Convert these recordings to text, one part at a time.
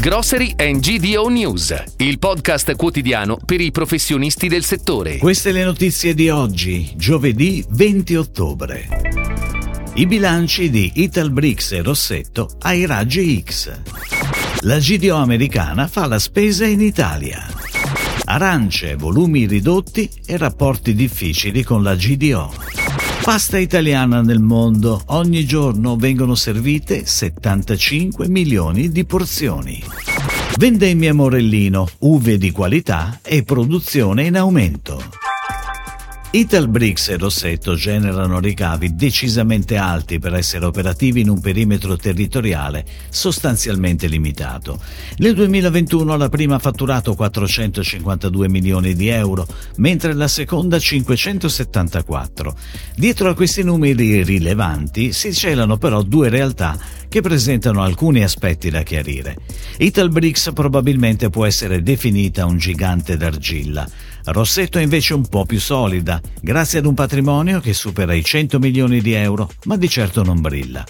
Grocery and GDO News, il podcast quotidiano per i professionisti del settore. Queste le notizie di oggi, giovedì 20 ottobre. I bilanci di Italbrix e Rossetto ai raggi X. La GDO americana fa la spesa in Italia. Arance, volumi ridotti e rapporti difficili con la GDO. Pasta italiana nel mondo. Ogni giorno vengono servite 75 milioni di porzioni. Vendemmia Morellino, uve di qualità e produzione in aumento. Italbrix e Rossetto generano ricavi decisamente alti per essere operativi in un perimetro territoriale sostanzialmente limitato. Nel 2021 la prima ha fatturato 452 milioni di euro, mentre la seconda 574. Dietro a questi numeri rilevanti si celano però due realtà che presentano alcuni aspetti da chiarire. Italbrix probabilmente può essere definita un gigante d'argilla. Rossetto è invece un po' più solida, grazie ad un patrimonio che supera i 100 milioni di euro, ma di certo non brilla.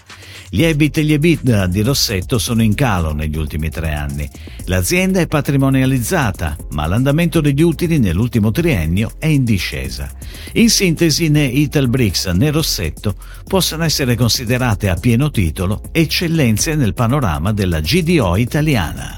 Gli EBIT e gli EBITDA di Rossetto sono in calo negli ultimi tre anni. L'azienda è patrimonializzata, ma l'andamento degli utili nell'ultimo triennio è in discesa. In sintesi, né Italbrix né Rossetto possono essere considerate a pieno titolo eccellenze nel panorama della GDO italiana.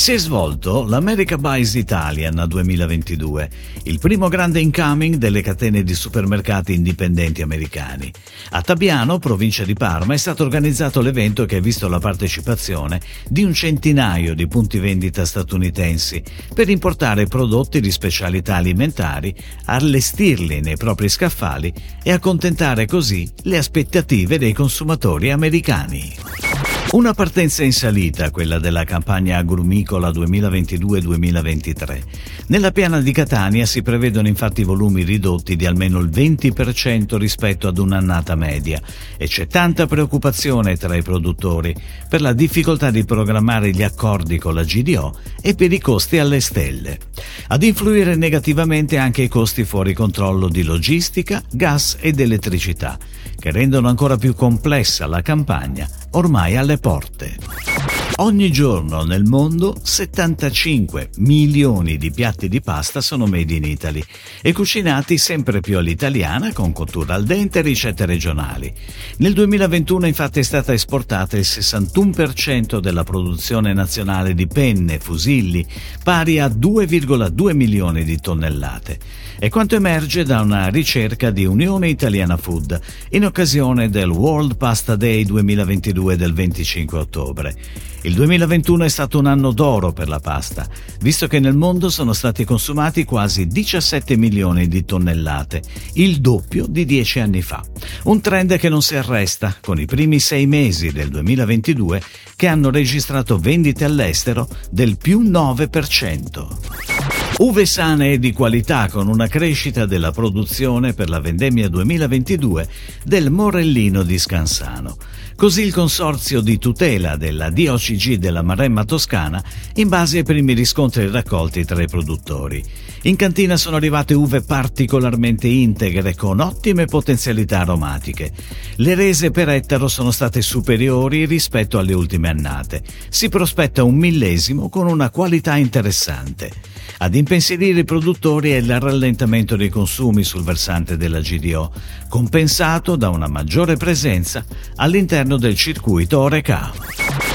Si è svolto l'America Buys Italian 2022, il primo grande incoming delle catene di supermercati indipendenti americani. A Tabiano, provincia di Parma, è stato organizzato l'evento che ha visto la partecipazione di un centinaio di punti vendita statunitensi per importare prodotti di specialità alimentari, allestirli nei propri scaffali e accontentare così le aspettative dei consumatori americani. Una partenza in salita, quella della campagna agrumicola 2022-2023. Nella piana di Catania si prevedono infatti volumi ridotti di almeno il 20% rispetto ad un'annata media e c'è tanta preoccupazione tra i produttori per la difficoltà di programmare gli accordi con la GDO e per i costi alle stelle. Ad influire negativamente anche i costi fuori controllo di logistica, gas ed elettricità, che rendono ancora più complessa la campagna ormai alle porte. Ogni giorno nel mondo 75 milioni di piatti di pasta sono made in Italy e cucinati sempre più all'italiana con cottura al dente e ricette regionali. Nel 2021 infatti è stata esportata il 61% della produzione nazionale di penne, fusilli, pari a 2,2 milioni di tonnellate. È quanto emerge da una ricerca di Unione Italiana Food in occasione del World Pasta Day 2022 del 25 ottobre. Il 2021 è stato un anno d'oro per la pasta, visto che nel mondo sono stati consumati quasi 17 milioni di tonnellate, il doppio di dieci anni fa. Un trend che non si arresta, con i primi sei mesi del 2022 che hanno registrato vendite all'estero del più 9%. Uve sane e di qualità con una crescita della produzione per la vendemmia 2022 del Morellino di Scansano. Così il consorzio di tutela della DOCG della Maremma Toscana in base ai primi riscontri raccolti tra i produttori. In cantina sono arrivate uve particolarmente integre con ottime potenzialità aromatiche. Le rese per ettaro sono state superiori rispetto alle ultime annate. Si prospetta un millesimo con una qualità interessante. Ad impensierire i produttori è il rallentamento dei consumi sul versante della GDO, compensato da una maggiore presenza all'interno del circuito Oreca.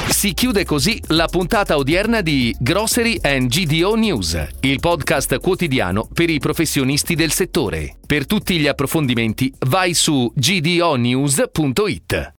Si chiude così la puntata odierna di Grocery and GDO News, il podcast quotidiano per i professionisti del settore. Per tutti gli approfondimenti vai su gdonews.it.